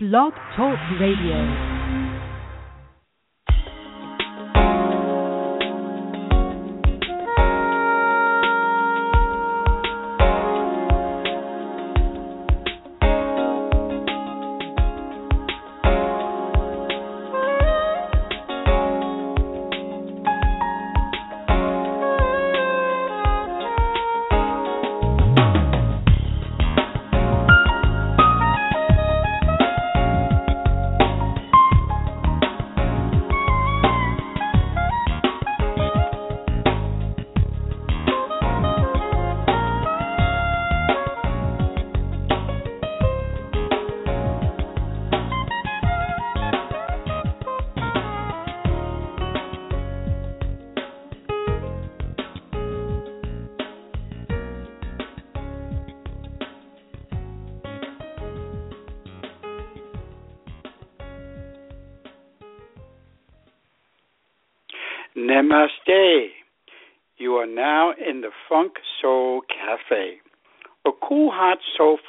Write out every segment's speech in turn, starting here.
Blog Talk Radio.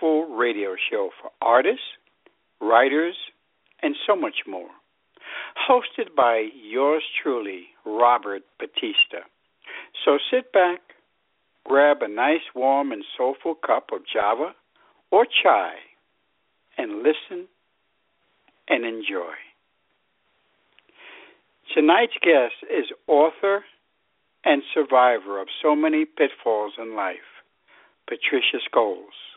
Radio show for artists, writers, and so much more. Hosted by yours truly, Robert Batista. So sit back, grab a nice, warm, and soulful cup of Java or chai, and listen and enjoy. Tonight's guest is author and survivor of so many pitfalls in life, Patricia Scholes.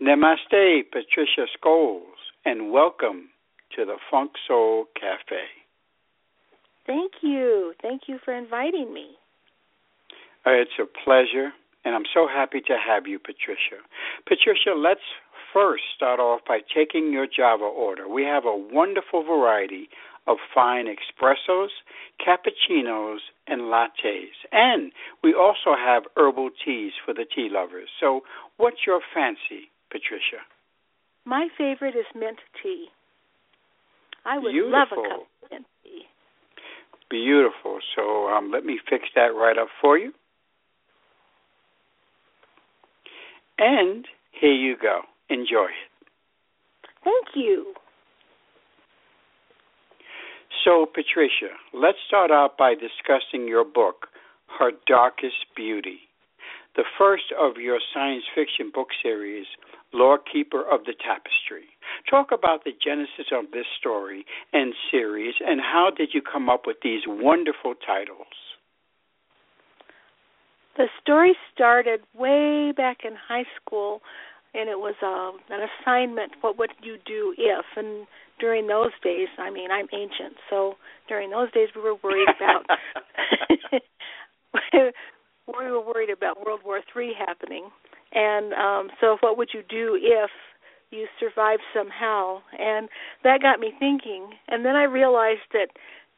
Namaste, Patricia Scholes, and welcome to the Funk Soul Cafe. Thank you. Thank you for inviting me. Uh, it's a pleasure, and I'm so happy to have you, Patricia. Patricia, let's first start off by taking your Java order. We have a wonderful variety of fine espressos, cappuccinos, and lattes. And we also have herbal teas for the tea lovers. So, what's your fancy, Patricia? My favorite is mint tea. I would Beautiful. love a cup of mint tea. Beautiful. So, um, let me fix that right up for you. And here you go. Enjoy it. Thank you. So, Patricia, let's start out by discussing your book, Her Darkest Beauty, the first of your science fiction book series, Lore Keeper of the Tapestry. Talk about the genesis of this story and series, and how did you come up with these wonderful titles? The story started way back in high school, and it was um, an assignment. What would you do if? And during those days, I mean, I'm ancient, so during those days we were worried about we were worried about World War Three happening, and um, so what would you do if you survived somehow? And that got me thinking, and then I realized that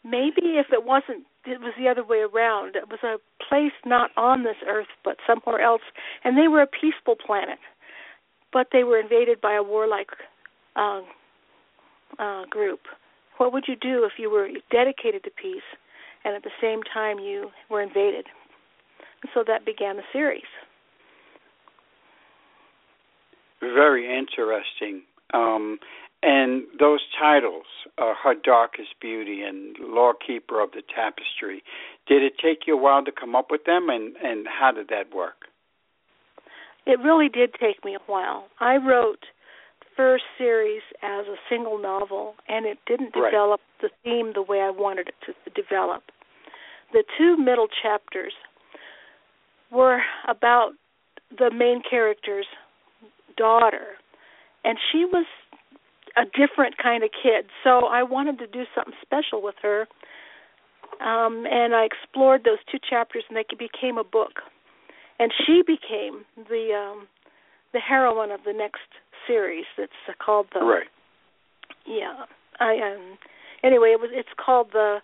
maybe if it wasn't it was the other way around. It was a place not on this earth but somewhere else, and they were a peaceful planet, but they were invaded by a warlike uh, uh, group. What would you do if you were dedicated to peace and at the same time you were invaded? And so that began the series. Very interesting. Um, and those titles, uh, Her Darkest Beauty and Lore Keeper of the Tapestry, did it take you a while to come up with them, and, and how did that work? It really did take me a while. I wrote the first series as a single novel, and it didn't Right. develop the theme the way I wanted it to develop. The two middle chapters were about the main character's daughter, and she was a different kind of kid. So I wanted to do something special with her, um, and I explored those two chapters, and they became a book. And she became the um, the heroine of the next series. That's called the Right. yeah. I um anyway, it was it's called the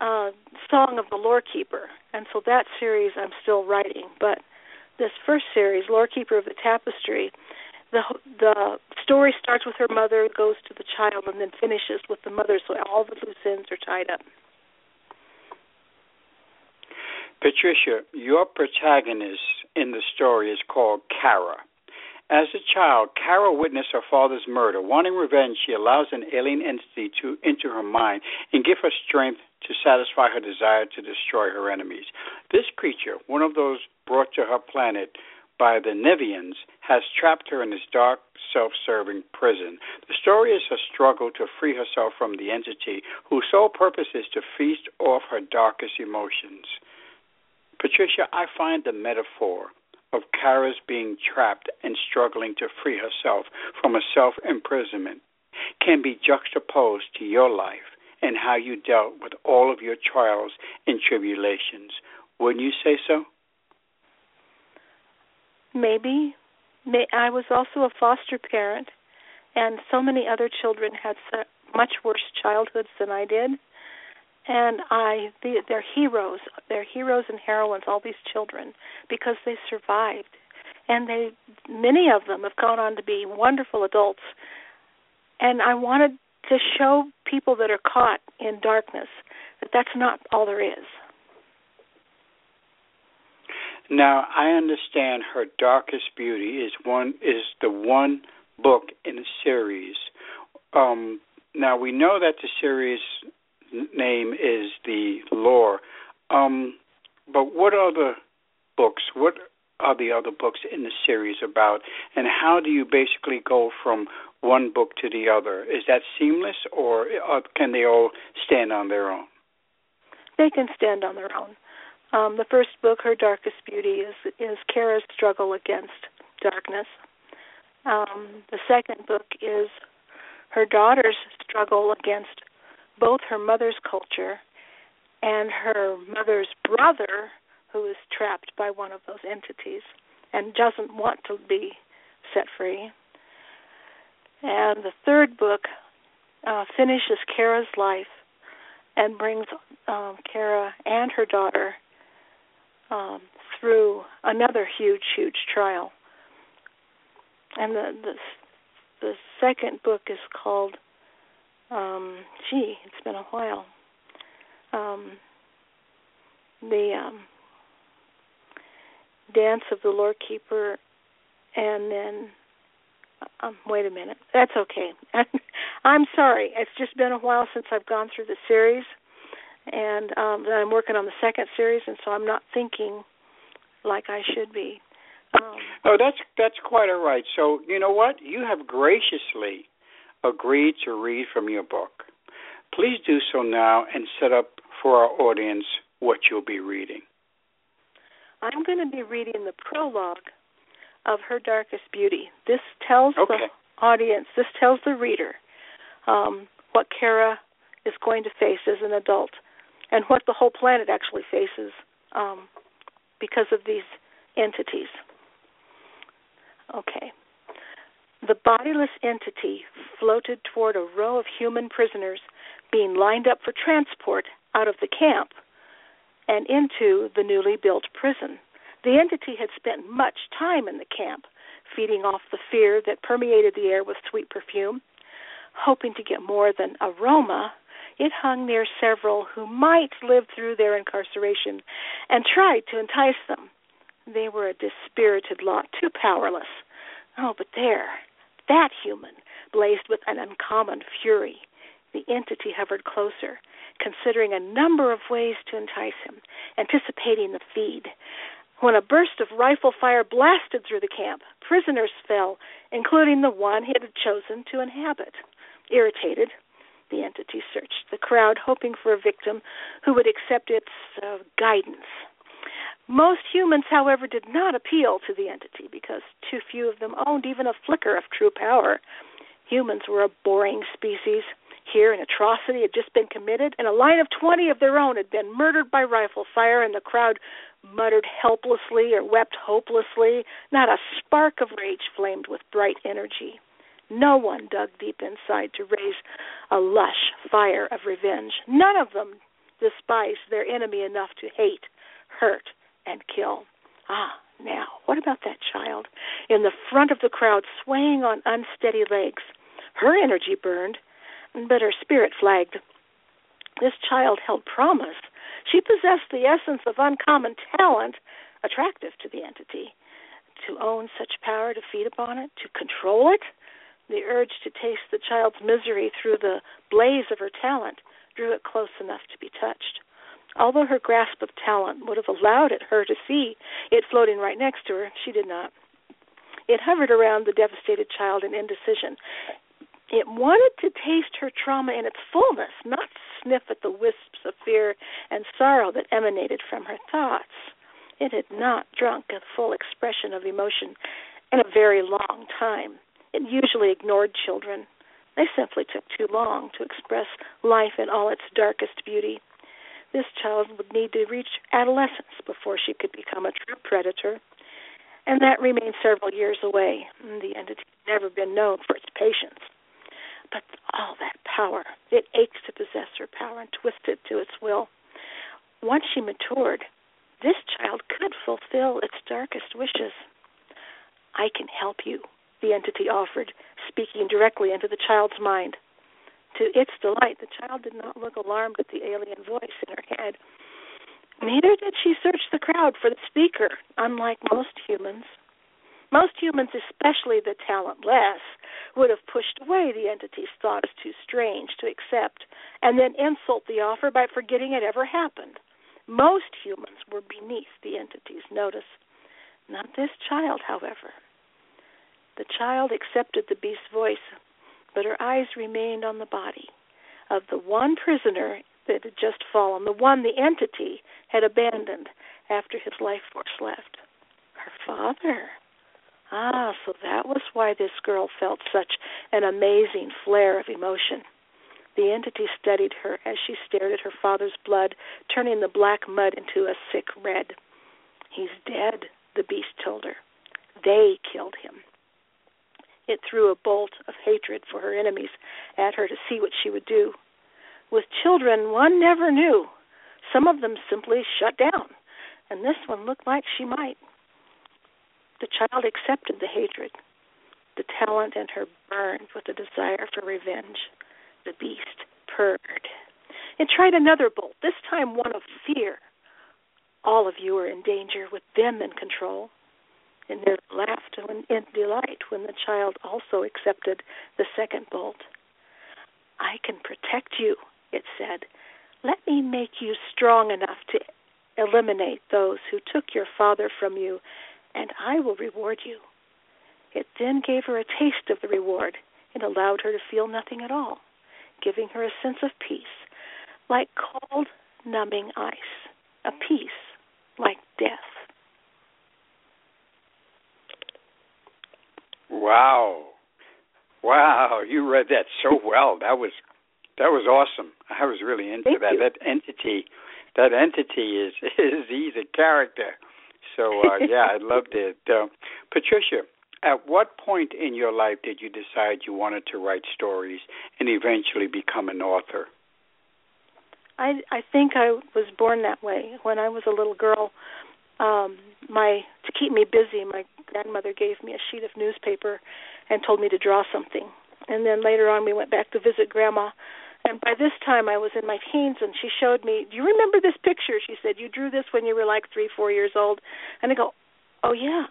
uh Song of the Lore Keeper. And so that series I'm still writing, but this first series, Lore Keeper of the Tapestry, the the story starts with her mother, goes to the child and then finishes with the mother so all the loose ends are tied up. Patricia, your protagonist in the story is called Kara, As a child, Kara witnessed her father's murder. Wanting revenge, she allows an alien entity to enter her mind and give her strength to satisfy her desire to destroy her enemies. This creature, one of those brought to her planet by the Nevians, has trapped her in this dark, self serving prison. The story is her struggle to free herself from the entity whose sole purpose is to feast off her darkest emotions. Patricia, I find the metaphor of Kara's being trapped and struggling to free herself from a self imprisonment can be juxtaposed to your life and how you dealt with all of your trials and tribulations. Wouldn't you say so? Maybe. May, I was also a foster parent, and so many other children had much worse childhoods than I did. And I, the, they're heroes. They're heroes and heroines. All these children, because they survived, and they, many of them have gone on to be wonderful adults. And I wanted to show people that are caught in darkness that that's not all there is. Now I understand her darkest beauty is one is the one book in a series. Um, now we know that the series name is the lore. Um, but what are the books? What are the other books in the series about, and how do you basically go from one book to the other? Is that seamless, or can they all stand on their own? They can stand on their own. Um, the first book, Her Darkest Beauty, is is Kara's struggle against darkness. Um, the second book is her daughter's struggle against both her mother's culture and her mother's brother, who is trapped by one of those entities and doesn't want to be set free. And the third book uh, finishes Kara's life and brings um, Kara and her daughter um, through another huge, huge trial. And the, the the second book is called um, gee, it's been a while. Um, the um, dance of the Lore Keeper, and then um, wait a minute. That's okay. I'm sorry. It's just been a while since I've gone through the series, and um, I'm working on the second series, and so I'm not thinking like I should be. Um, oh, that's that's quite all right. So you know what? You have graciously agreed to read from your book. Please do so now and set up for our audience what you'll be reading. I'm going to be reading the prologue of Her Darkest Beauty. This tells okay. the audience, this tells the reader um, what Kara is going to face as an adult and what the whole planet actually faces um, because of these entities. Okay. The bodiless entity floated toward a row of human prisoners being lined up for transport out of the camp and into the newly built prison. The entity had spent much time in the camp, feeding off the fear that permeated the air with sweet perfume. Hoping to get more than aroma, it hung near several who might live through their incarceration and tried to entice them. They were a dispirited lot, too powerless. Oh, but there, that human blazed with an uncommon fury. The entity hovered closer, considering a number of ways to entice him, anticipating the feed. When a burst of rifle fire blasted through the camp, prisoners fell, including the one he had chosen to inhabit. Irritated, the entity searched the crowd, hoping for a victim who would accept its uh, guidance. Most humans, however, did not appeal to the entity because too few of them owned even a flicker of true power. Humans were a boring species. Here, an atrocity had just been committed, and a line of 20 of their own had been murdered by rifle fire, and the crowd muttered helplessly or wept hopelessly. Not a spark of rage flamed with bright energy. No one dug deep inside to raise a lush fire of revenge. None of them despised their enemy enough to hate, hurt, and kill. Ah, now, what about that child in the front of the crowd swaying on unsteady legs? Her energy burned, but her spirit flagged. This child held promise. She possessed the essence of uncommon talent, attractive to the entity. to own such power, to feed upon it, to control it? The urge to taste the child's misery through the blaze of her talent drew it close enough to be touched. Although her grasp of talent would have allowed it her to see it floating right next to her, she did not. It hovered around the devastated child in indecision. It wanted to taste her trauma in its fullness, not sniff at the wisps of fear and sorrow that emanated from her thoughts. It had not drunk a full expression of emotion in a very long time. It usually ignored children. They simply took too long to express life in all its darkest beauty. This child would need to reach adolescence before she could become a true predator, and that remained several years away. The entity had never been known for its patience. But all that power, it ached to possess her power and twist it to its will. Once she matured, this child could fulfill its darkest wishes. I can help you, the entity offered, speaking directly into the child's mind. To its delight, the child did not look alarmed at the alien voice in her head. Neither did she search the crowd for the speaker, unlike most humans. Most humans, especially the talentless, would have pushed away the entity's thought as too strange to accept, and then insult the offer by forgetting it ever happened. Most humans were beneath the entity's notice. Not this child, however. The child accepted the beast's voice, but her eyes remained on the body of the one prisoner that had just fallen, the one the entity had abandoned after his life force left. Her father. Ah, so that was why this girl felt such an amazing flare of emotion. The entity studied her as she stared at her father's blood, turning the black mud into a sick red. He's dead, the beast told her. They killed him. It threw a bolt of hatred for her enemies at her to see what she would do. With children, one never knew. Some of them simply shut down, and this one looked like she might. The child accepted the hatred. The talent in her burned with a desire for revenge. The beast purred. It tried another bolt, this time one of fear. All of you are in danger with them in control and there laughed in delight when the child also accepted the second bolt. I can protect you, it said. Let me make you strong enough to eliminate those who took your father from you, and I will reward you. It then gave her a taste of the reward and allowed her to feel nothing at all, giving her a sense of peace, like cold, numbing ice, a peace like death. Wow. Wow, you read that so well. That was that was awesome. I was really into Thank that. You. That entity that entity is is he's a character. So uh yeah, I loved it. Uh, Patricia, at what point in your life did you decide you wanted to write stories and eventually become an author? I I think I was born that way. When I was a little girl, um my to keep me busy, my grandmother gave me a sheet of newspaper and told me to draw something. And then later on we went back to visit grandma and by this time I was in my teens and she showed me, "Do you remember this picture?" She said, "You drew this when you were like 3, 4 years old." And I go, "Oh yeah.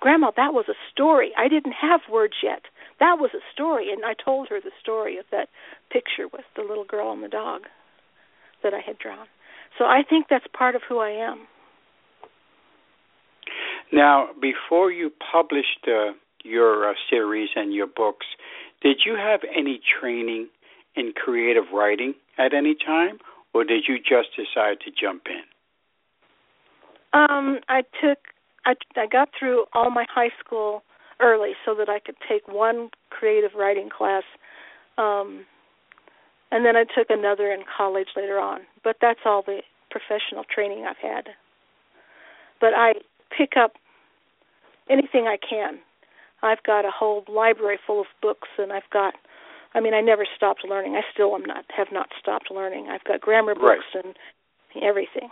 Grandma, that was a story. I didn't have words yet. That was a story." And I told her the story of that picture with the little girl and the dog that I had drawn. So I think that's part of who I am. Now, before you published uh, your uh, series and your books, did you have any training in creative writing at any time, or did you just decide to jump in? Um, I took I I got through all my high school early so that I could take one creative writing class. Um and then I took another in college later on. But that's all the professional training I've had. But I pick up anything I can. I've got a whole library full of books, and I've got. I mean, I never stopped learning. I still am not have not stopped learning. I've got grammar books right. and everything.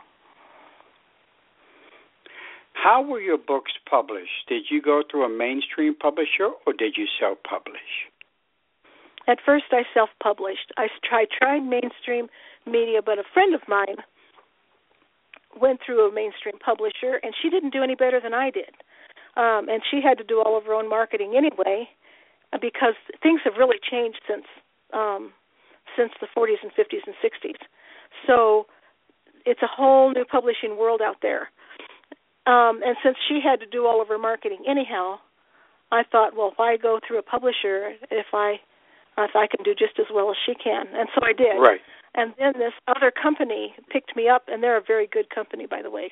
How were your books published? Did you go through a mainstream publisher or did you self publish? At first, I self published. I tried, tried mainstream media, but a friend of mine went through a mainstream publisher, and she didn't do any better than I did. um, and she had to do all of her own marketing anyway, because things have really changed since um, since the 40s and 50s and 60s. So it's a whole new publishing world out there. Um, and since she had to do all of her marketing anyhow, I thought, well, why go through a publisher if I if I can do just as well as she can? And so I did. Right. And then this other company picked me up, and they're a very good company, by the way.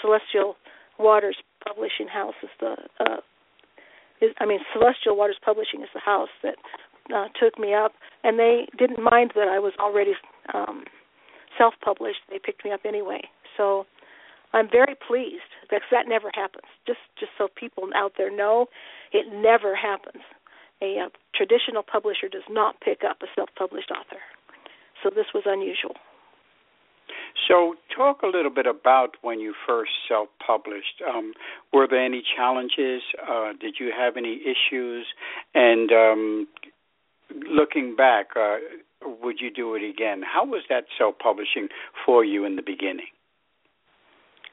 Celestial Waters Publishing House is the, uh, is, I mean, Celestial Waters Publishing is the house that uh, took me up, and they didn't mind that I was already um, self-published. They picked me up anyway. So I'm very pleased because that never happens. Just just so people out there know, it never happens. A, a traditional publisher does not pick up a self-published author. So this was unusual. So, talk a little bit about when you first self published. Um, were there any challenges? Uh, did you have any issues? And um, looking back, uh, would you do it again? How was that self publishing for you in the beginning?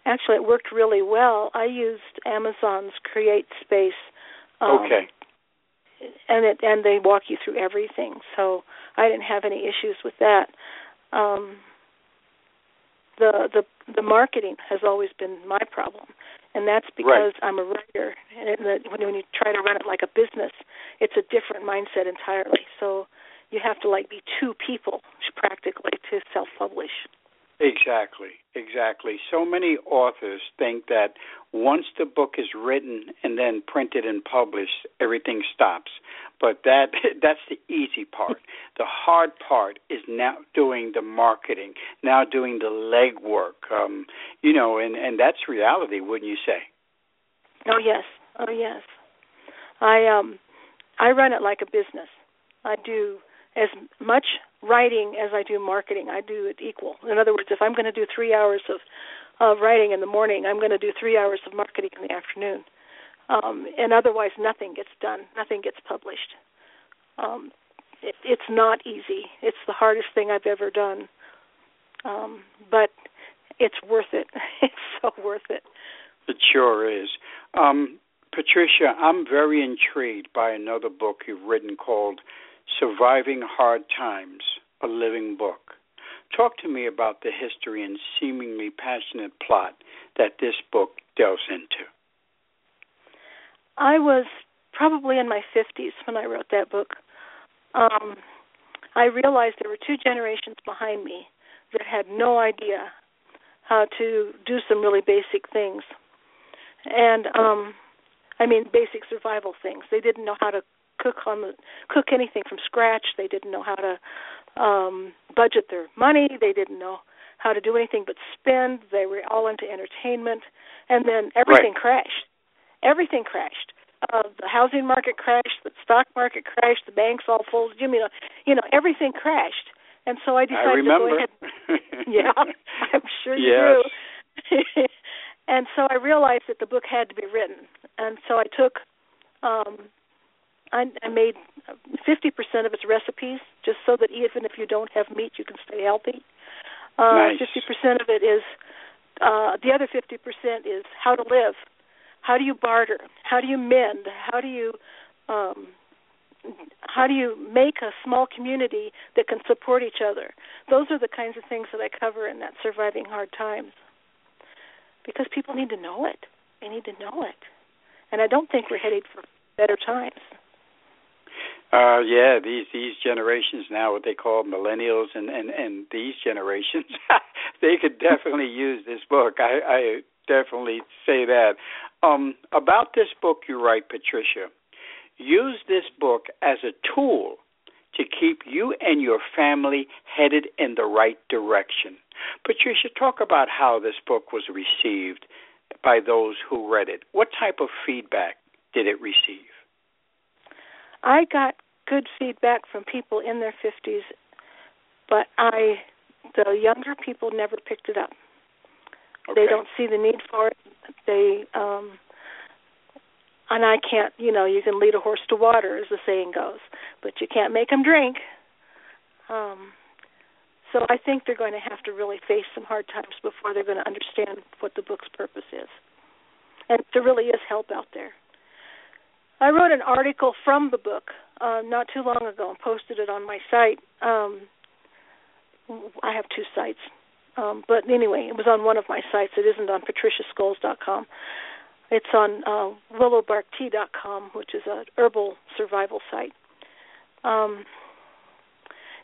Actually, it worked really well. I used Amazon's Create Space. Um, okay. And it and they walk you through everything, so I didn't have any issues with that. Um, the the the marketing has always been my problem, and that's because right. I'm a writer. And the, when when you try to run it like a business, it's a different mindset entirely. So you have to like be two people practically to self-publish. Exactly, exactly. So many authors think that once the book is written and then printed and published, everything stops. But that that's the easy part. The hard part is now doing the marketing, now doing the legwork. Um, you know, and and that's reality, wouldn't you say? Oh yes, oh yes. I um I run it like a business. I do as much writing as I do marketing. I do it equal. In other words, if I'm going to do three hours of of writing in the morning, I'm going to do three hours of marketing in the afternoon. Um, and otherwise, nothing gets done. Nothing gets published. Um, it, it's not easy. It's the hardest thing I've ever done. Um, but it's worth it. it's so worth it. It sure is. Um, Patricia, I'm very intrigued by another book you've written called Surviving Hard Times, a Living Book. Talk to me about the history and seemingly passionate plot that this book delves into. I was probably in my 50s when I wrote that book. Um, I realized there were two generations behind me that had no idea how to do some really basic things. And um I mean basic survival things. They didn't know how to cook on the cook anything from scratch. They didn't know how to um budget their money. They didn't know how to do anything but spend. They were all into entertainment, and then everything right. crashed. Everything crashed. Uh, the housing market crashed. The stock market crashed. The banks all folded. You know, you know, everything crashed. And so I decided I remember. to go ahead. yeah, I'm sure you yes. do. and so I realized that the book had to be written, and so I took um, I, I made 50% of its recipes, just so that even if you don't have meat, you can stay healthy. Uh, nice. 50% of it is, uh, the other 50% is how to live. How do you barter? How do you mend? How do you, um, how do you make a small community that can support each other? Those are the kinds of things that I cover in that surviving hard times. Because people need to know it. They need to know it. And I don't think we're headed for better times. Uh, yeah, these these generations now, what they call millennials, and and and these generations, they could definitely use this book. I, I definitely say that. Um, about this book you write, Patricia, use this book as a tool to keep you and your family headed in the right direction. Patricia, talk about how this book was received by those who read it. What type of feedback did it receive? I got good feedback from people in their 50s, but I the younger people never picked it up. Okay. They don't see the need for it. They um and I can't, you know, you can lead a horse to water as the saying goes, but you can't make them drink. Um so I think they're going to have to really face some hard times before they're going to understand what the book's purpose is. and there really is help out there. I wrote an article from the book uh, not too long ago and posted it on my site. Um, I have two sites, um, but anyway, it was on one of my sites. It isn't on patriciascholes.com. It's on uh, willowbarktea.com, which is a herbal survival site. Um,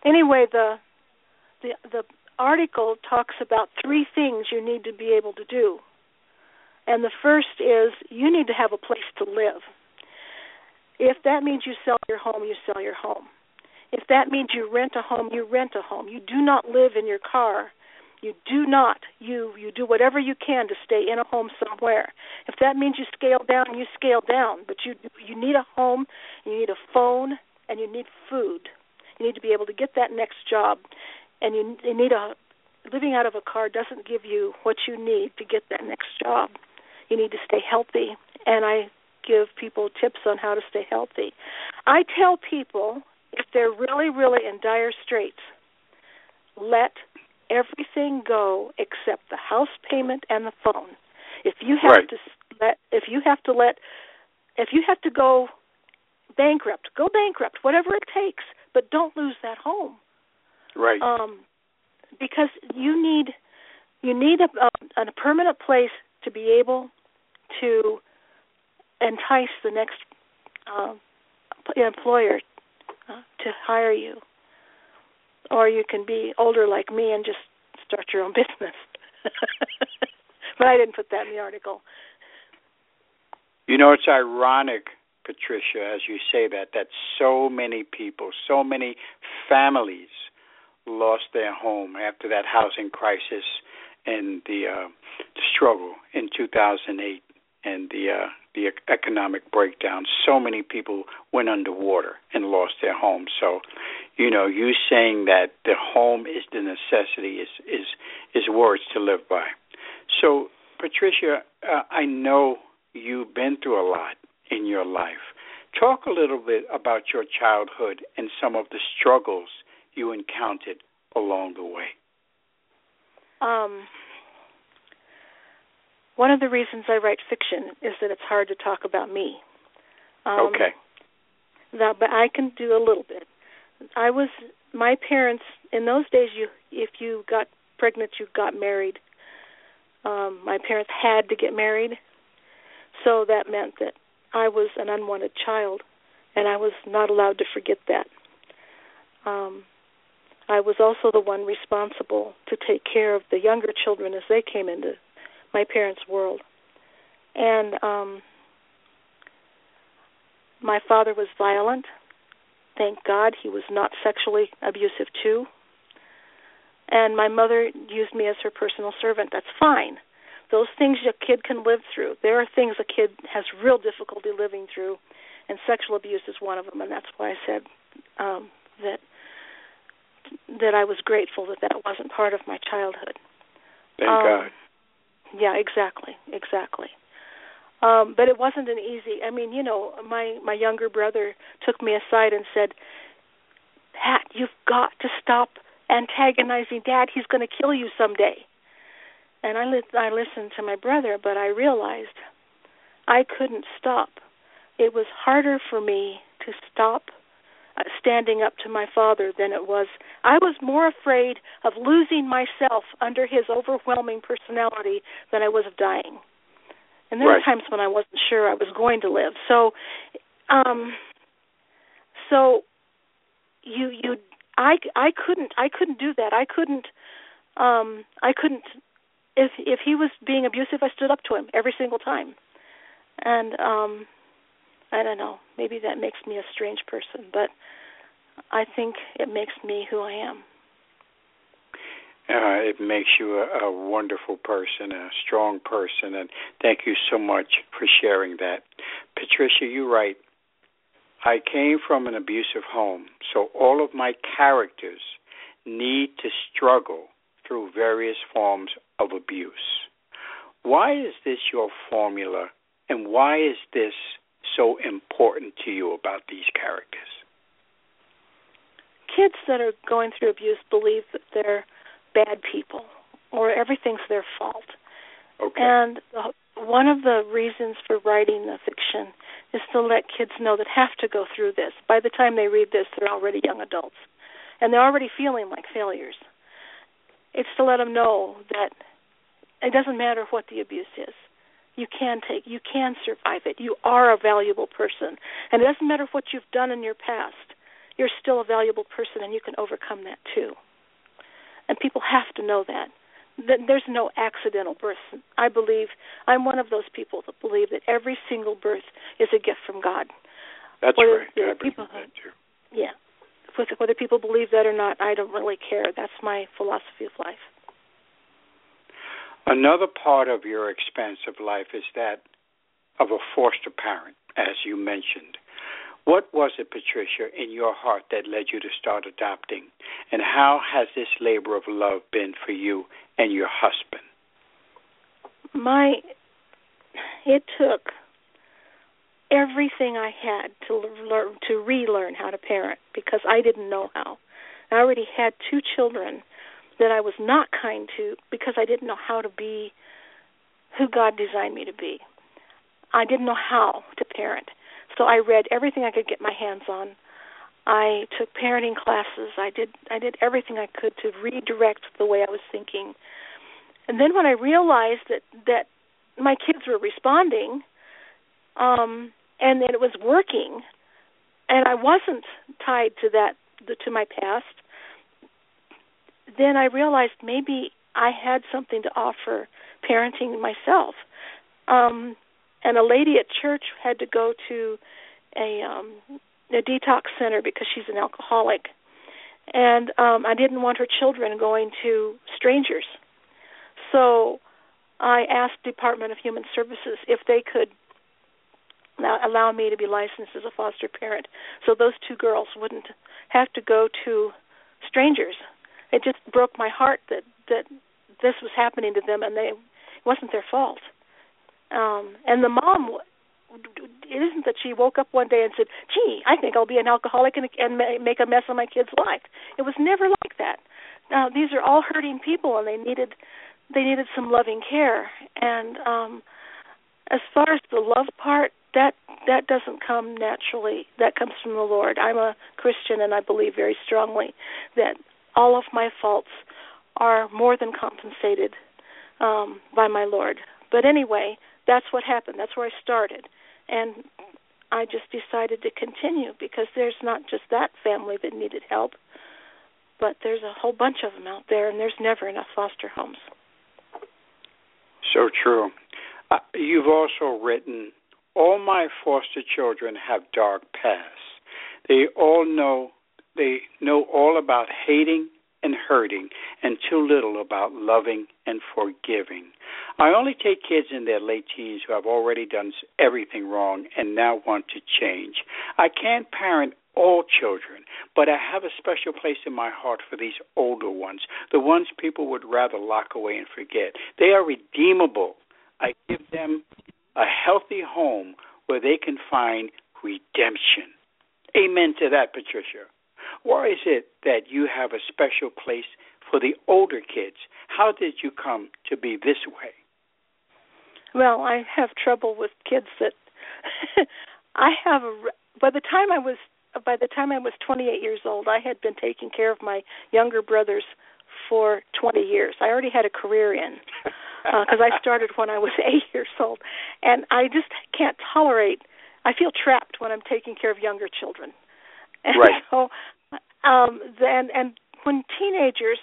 anyway, the the the article talks about three things you need to be able to do. And the first is you need to have a place to live. If that means you sell your home, you sell your home. If that means you rent a home, you rent a home. You do not live in your car. You do not. You you do whatever you can to stay in a home somewhere. If that means you scale down, you scale down. But you you need a home, you need a phone, and you need food. You need to be able to get that next job, and you, you need a living out of a car doesn't give you what you need to get that next job. You need to stay healthy, and I give people tips on how to stay healthy. I tell people if they're really, really in dire straits, let everything go except the house payment and the phone. If you have right. to let, if you have to let, if you have to go bankrupt, go bankrupt, whatever it takes, but don't lose that home. Right. Um, because you need you need a, a, a permanent place to be able to entice the next uh, employer uh, to hire you. Or you can be older like me and just start your own business. but I didn't put that in the article. You know, it's ironic, Patricia, as you say that, that so many people, so many families lost their home after that housing crisis and the, uh, struggle in 2008 and the uh, the economic breakdown. So many people went underwater and lost their homes. So, you know, you saying that the home is the necessity is is is words to live by. So, Patricia, uh, I know you've been through a lot in your life. Talk a little bit about your childhood and some of the struggles you encountered along the way. Um, one of the reasons I write fiction is that it's hard to talk about me. Um, okay. That, but I can do a little bit. I was my parents in those days. You, if you got pregnant, you got married. Um, my parents had to get married, so that meant that I was an unwanted child, and I was not allowed to forget that. Um, I was also the one responsible to take care of the younger children as they came into my parents' world. And um my father was violent. Thank God he was not sexually abusive too. And my mother used me as her personal servant. That's fine. Those things a kid can live through. There are things a kid has real difficulty living through, and sexual abuse is one of them. And that's why I said um, that that I was grateful that that wasn't part of my childhood. Thank um, God. Yeah, exactly, exactly. Um, but it wasn't an easy. I mean, you know, my my younger brother took me aside and said, "Pat, you've got to stop antagonizing Dad. He's going to kill you someday." And I li- I listened to my brother, but I realized I couldn't stop. It was harder for me to stop standing up to my father than it was. I was more afraid of losing myself under his overwhelming personality than I was of dying. And there right. were times when I wasn't sure I was going to live. So, um, so you you I I couldn't I couldn't do that. I couldn't um I couldn't if if he was being abusive I stood up to him every single time. And um I don't know. Maybe that makes me a strange person, but I think it makes me who I am. Uh, it makes you a, a wonderful person, a strong person, and thank you so much for sharing that. Patricia, you're right. I came from an abusive home, so all of my characters need to struggle through various forms of abuse. Why is this your formula, and why is this so important to you about these characters? Kids that are going through abuse believe that they're bad people or everything's their fault. Okay. And the one of the reasons for writing the fiction is to let kids know that have to go through this. By the time they read this, they're already young adults, and they're already feeling like failures. It's to let them know that it doesn't matter what the abuse is. You can take, you can survive it. You are a valuable person, and it doesn't matter what you've done in your past. You're still a valuable person, and you can overcome that too. And people have to know that there's no accidental birth. I believe I'm one of those people that believe that every single birth is a gift from God. That's whether right. I people, that too. Yeah. Whether people believe that or not, I don't really care. That's my philosophy of life. Another part of your expansive life is that of a foster parent, as you mentioned. What was it, Patricia, in your heart that led you to start adopting? And how has this labor of love been for you and your husband? My it took everything I had to learn to relearn how to parent because I didn't know how. I already had two children that I was not kind to because I didn't know how to be who God designed me to be. I didn't know how to parent. So I read everything I could get my hands on. I took parenting classes. I did I did everything I could to redirect the way I was thinking. And then when I realized that that my kids were responding, um, and that it was working, and I wasn't tied to that to my past, then I realized maybe I had something to offer parenting myself. Um, and a lady at church had to go to a um a detox center because she's an alcoholic and um I didn't want her children going to strangers. So I asked Department of Human Services if they could allow me to be licensed as a foster parent so those two girls wouldn't have to go to strangers. It just broke my heart that that this was happening to them and they it wasn't their fault. Um and the mom it isn't that she woke up one day and said, "Gee, I think I'll be an alcoholic and, and make a mess of my kid's life." It was never like that. Now, these are all hurting people, and they needed they needed some loving care. And um, as far as the love part, that that doesn't come naturally. That comes from the Lord. I'm a Christian, and I believe very strongly that all of my faults are more than compensated um, by my Lord. But anyway, that's what happened. That's where I started and I just decided to continue because there's not just that family that needed help, but there's a whole bunch of them out there, and there's never enough foster homes. So true. Uh, you've also written, All my foster children have dark pasts. They all know they know all about hating and hurting and too little about loving and forgiving. I only take kids in their late teens who have already done everything wrong and now want to change. I can't parent all children, but I have a special place in my heart for these older ones, the ones people would rather lock away and forget. They are redeemable. I give them a healthy home where they can find redemption. Amen to that, Patricia. Why is it that you have a special place for the older kids? How did you come to be this way? Well, I have trouble with kids that I have a by the time I was by the time I was 28 years old, I had been taking care of my younger brothers for 20 years. I already had a career in because uh, I started when I was 8 years old, and I just can't tolerate. I feel trapped when I'm taking care of younger children. And right. So um then and when teenagers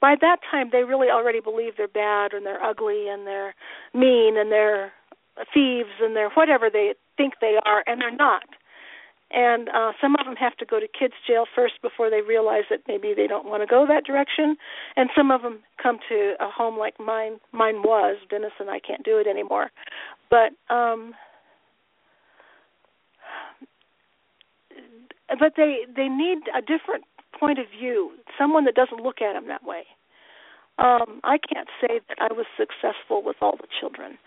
by that time they really already believe they're bad and they're ugly and they're mean and they're thieves and they're whatever they think they are and they're not. And uh some of them have to go to kids jail first before they realize that maybe they don't want to go that direction. And some of them come to a home like mine mine was Dennis and I can't do it anymore. But um but they they need a different point of view, someone that doesn't look at them that way. Um, I can't say that I was successful with all the children,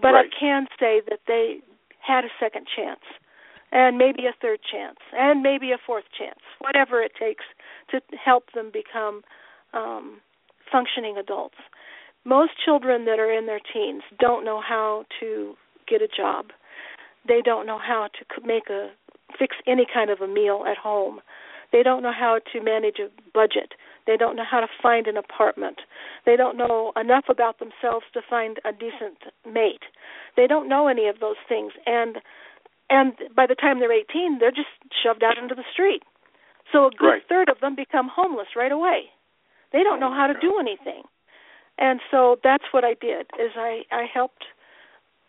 but right. I can say that they had a second chance, and maybe a third chance, and maybe a fourth chance, whatever it takes to help them become um, functioning adults. most children that are in their teens don't know how to get a job. They don't know how to make a fix any kind of a meal at home. They don't know how to manage a budget. They don't know how to find an apartment. They don't know enough about themselves to find a decent mate. They don't know any of those things and and by the time they're 18, they're just shoved out into the street. So a good right. third of them become homeless right away. They don't know how to do anything. And so that's what I did is I I helped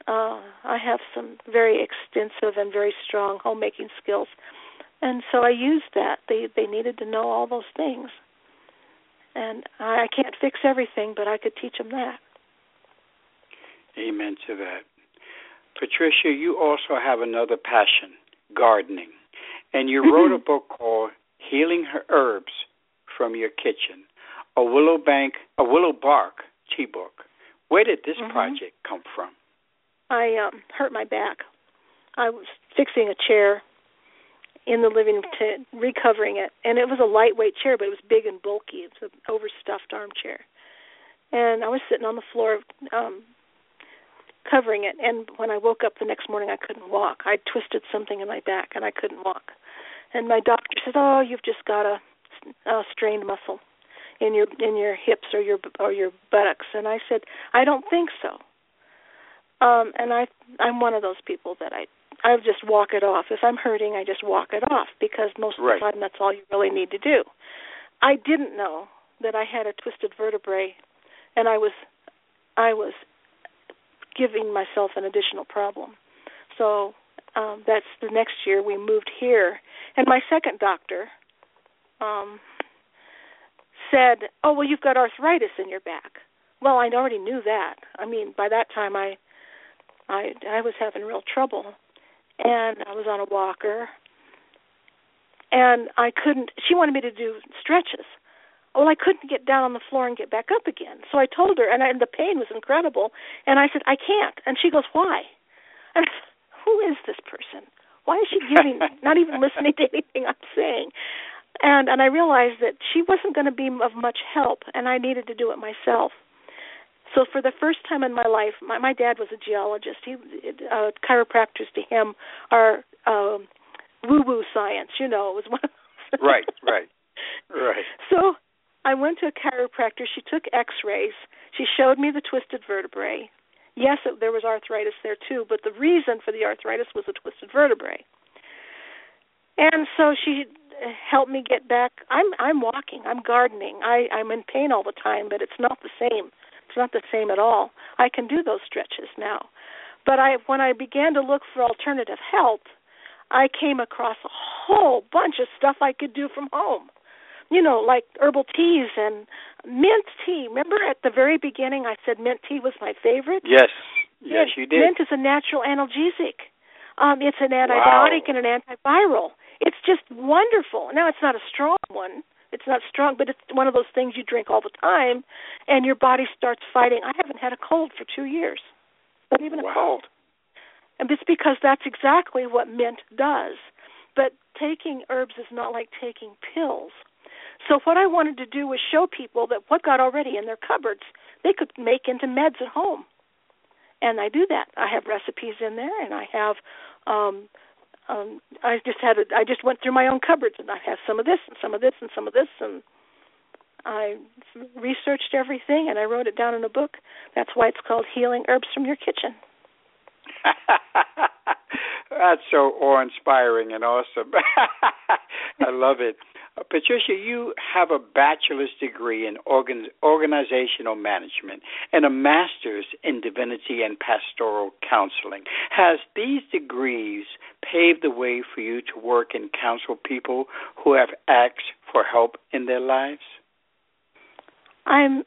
uh I have some very extensive and very strong homemaking skills. And so I used that. They they needed to know all those things. And I can't fix everything, but I could teach them that. Amen to that. Patricia, you also have another passion, gardening. And you wrote a book called Healing Her Herbs from Your Kitchen, a willow bank, a willow bark tea book. Where did this mm-hmm. project come from? I um hurt my back. I was fixing a chair in the living room, recovering it, and it was a lightweight chair, but it was big and bulky. It's an overstuffed armchair, and I was sitting on the floor, um, covering it. And when I woke up the next morning, I couldn't walk. I twisted something in my back, and I couldn't walk. And my doctor said, "Oh, you've just got a, a strained muscle in your in your hips or your or your buttocks." And I said, "I don't think so." Um, and I I'm one of those people that I I just walk it off. If I'm hurting, I just walk it off because most right. of the time that's all you really need to do. I didn't know that I had a twisted vertebrae, and I was I was giving myself an additional problem. So um, that's the next year we moved here, and my second doctor um, said, "Oh well, you've got arthritis in your back." Well, I already knew that. I mean, by that time I I I was having real trouble, and I was on a walker, and I couldn't. She wanted me to do stretches. Well, I couldn't get down on the floor and get back up again. So I told her, and, I, and the pain was incredible. And I said, I can't. And she goes, Why? And I said, Who is this person? Why is she giving, not even listening to anything I'm saying? And and I realized that she wasn't going to be of much help, and I needed to do it myself. So for the first time in my life, my, my dad was a geologist. He uh, chiropractors to him are um, woo-woo science. You know, it was one. Of right, right, right. So I went to a chiropractor. She took X-rays. She showed me the twisted vertebrae. Yes, it, there was arthritis there too, but the reason for the arthritis was a twisted vertebrae. And so she helped me get back. I'm I'm walking. I'm gardening. I I'm in pain all the time, but it's not the same. It's not the same at all. I can do those stretches now. But I when I began to look for alternative help, I came across a whole bunch of stuff I could do from home you know, like herbal teas and mint tea. Remember at the very beginning I said mint tea was my favorite? Yes. Yes, you did. Mint is a natural analgesic. Um, it's an antibiotic wow. and an antiviral. It's just wonderful. Now it's not a strong one. It's not strong, but it's one of those things you drink all the time and your body starts fighting. I haven't had a cold for 2 years. Not even wow. a cold. And it's because that's exactly what mint does. But taking herbs is not like taking pills. So what I wanted to do was show people that what got already in their cupboards they could make into meds at home. And I do that. I have recipes in there and I have um um I just had a, I just went through my own cupboards and I have some of this and some of this and some of this and I researched everything and I wrote it down in a book. That's why it's called Healing Herbs from Your Kitchen. That's so awe-inspiring and awesome. I love it. Uh, Patricia, you have a bachelor's degree in organ- organizational management and a master's in divinity and pastoral counseling. Has these degrees paved the way for you to work and counsel people who have asked for help in their lives? I'm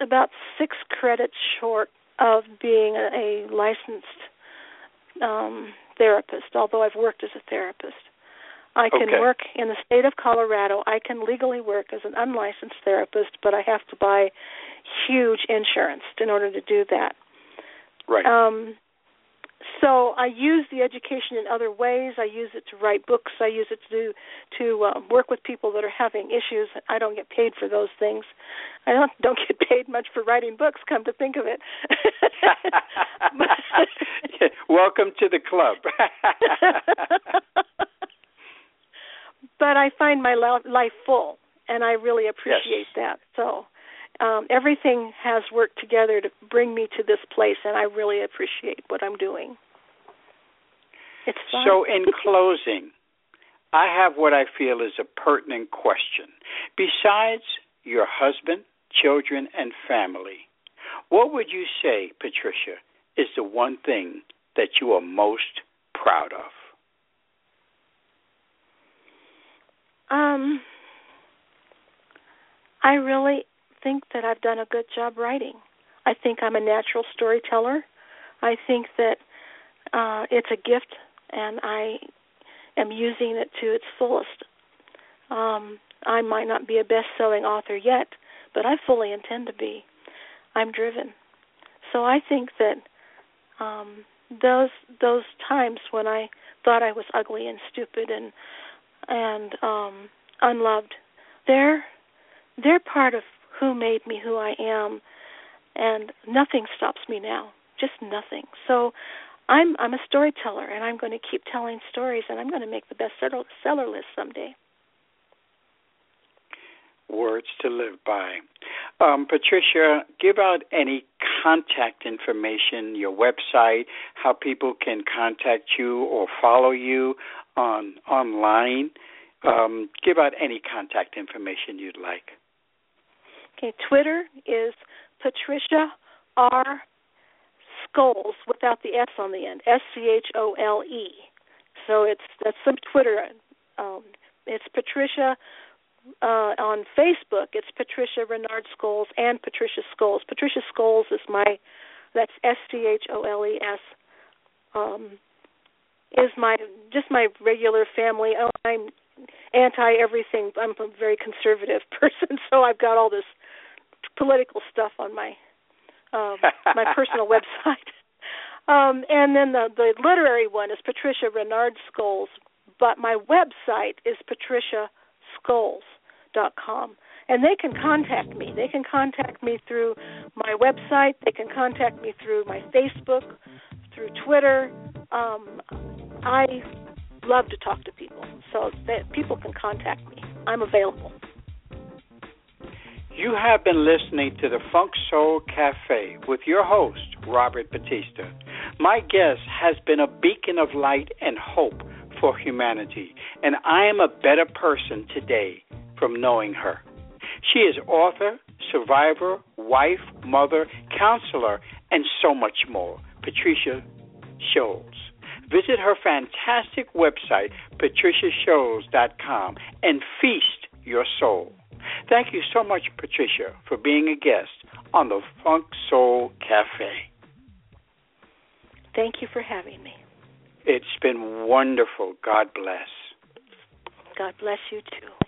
about six credits short of being a, a licensed um, therapist, although I've worked as a therapist. I can okay. work in the state of Colorado. I can legally work as an unlicensed therapist, but I have to buy huge insurance in order to do that. Right. Um, so I use the education in other ways. I use it to write books. I use it to do, to uh, work with people that are having issues. I don't get paid for those things. I don't don't get paid much for writing books. Come to think of it. Welcome to the club. but I find my life full, and I really appreciate yes. that. So um, everything has worked together to bring me to this place, and I really appreciate what I'm doing. It's fun. So, in closing, I have what I feel is a pertinent question. Besides your husband, children, and family, what would you say, Patricia, is the one thing that you are most proud of? Um, I really think that I've done a good job writing. I think I'm a natural storyteller. I think that uh, it's a gift, and I am using it to its fullest. Um, I might not be a best-selling author yet, but I fully intend to be. I'm driven, so I think that um, those those times when I thought I was ugly and stupid and and um, unloved, they're they're part of who made me who I am, and nothing stops me now. Just nothing. So I'm I'm a storyteller, and I'm going to keep telling stories, and I'm going to make the best seller list someday. Words to live by. Um, Patricia, give out any contact information, your website, how people can contact you or follow you on online. Um, give out any contact information you'd like. Okay, Twitter is Patricia R. Scholes without the S on the end. S C H O L E. So it's that's some Twitter. Um, it's Patricia uh, on Facebook. It's Patricia Renard Scholes and Patricia Scholes. Patricia Scholes is my that's S C H O L E S. Um, is my just my regular family. Oh, I'm anti everything. I'm a very conservative person, so I've got all this political stuff on my um, my personal website. Um, and then the the literary one is Patricia Renard Scholes, but my website is patriciascholes.com. And they can contact me. They can contact me through my website. They can contact me through my Facebook, through Twitter. Um, I love to talk to people, so that people can contact me. I'm available. You have been listening to the Funk Soul Cafe with your host, Robert Batista. My guest has been a beacon of light and hope for humanity, and I am a better person today from knowing her. She is author, survivor, wife, mother, counselor, and so much more. Patricia Scholes. Visit her fantastic website, patriciascholes.com, and feast your soul. Thank you so much, Patricia, for being a guest on the Funk Soul Cafe. Thank you for having me. It's been wonderful. God bless. God bless you too.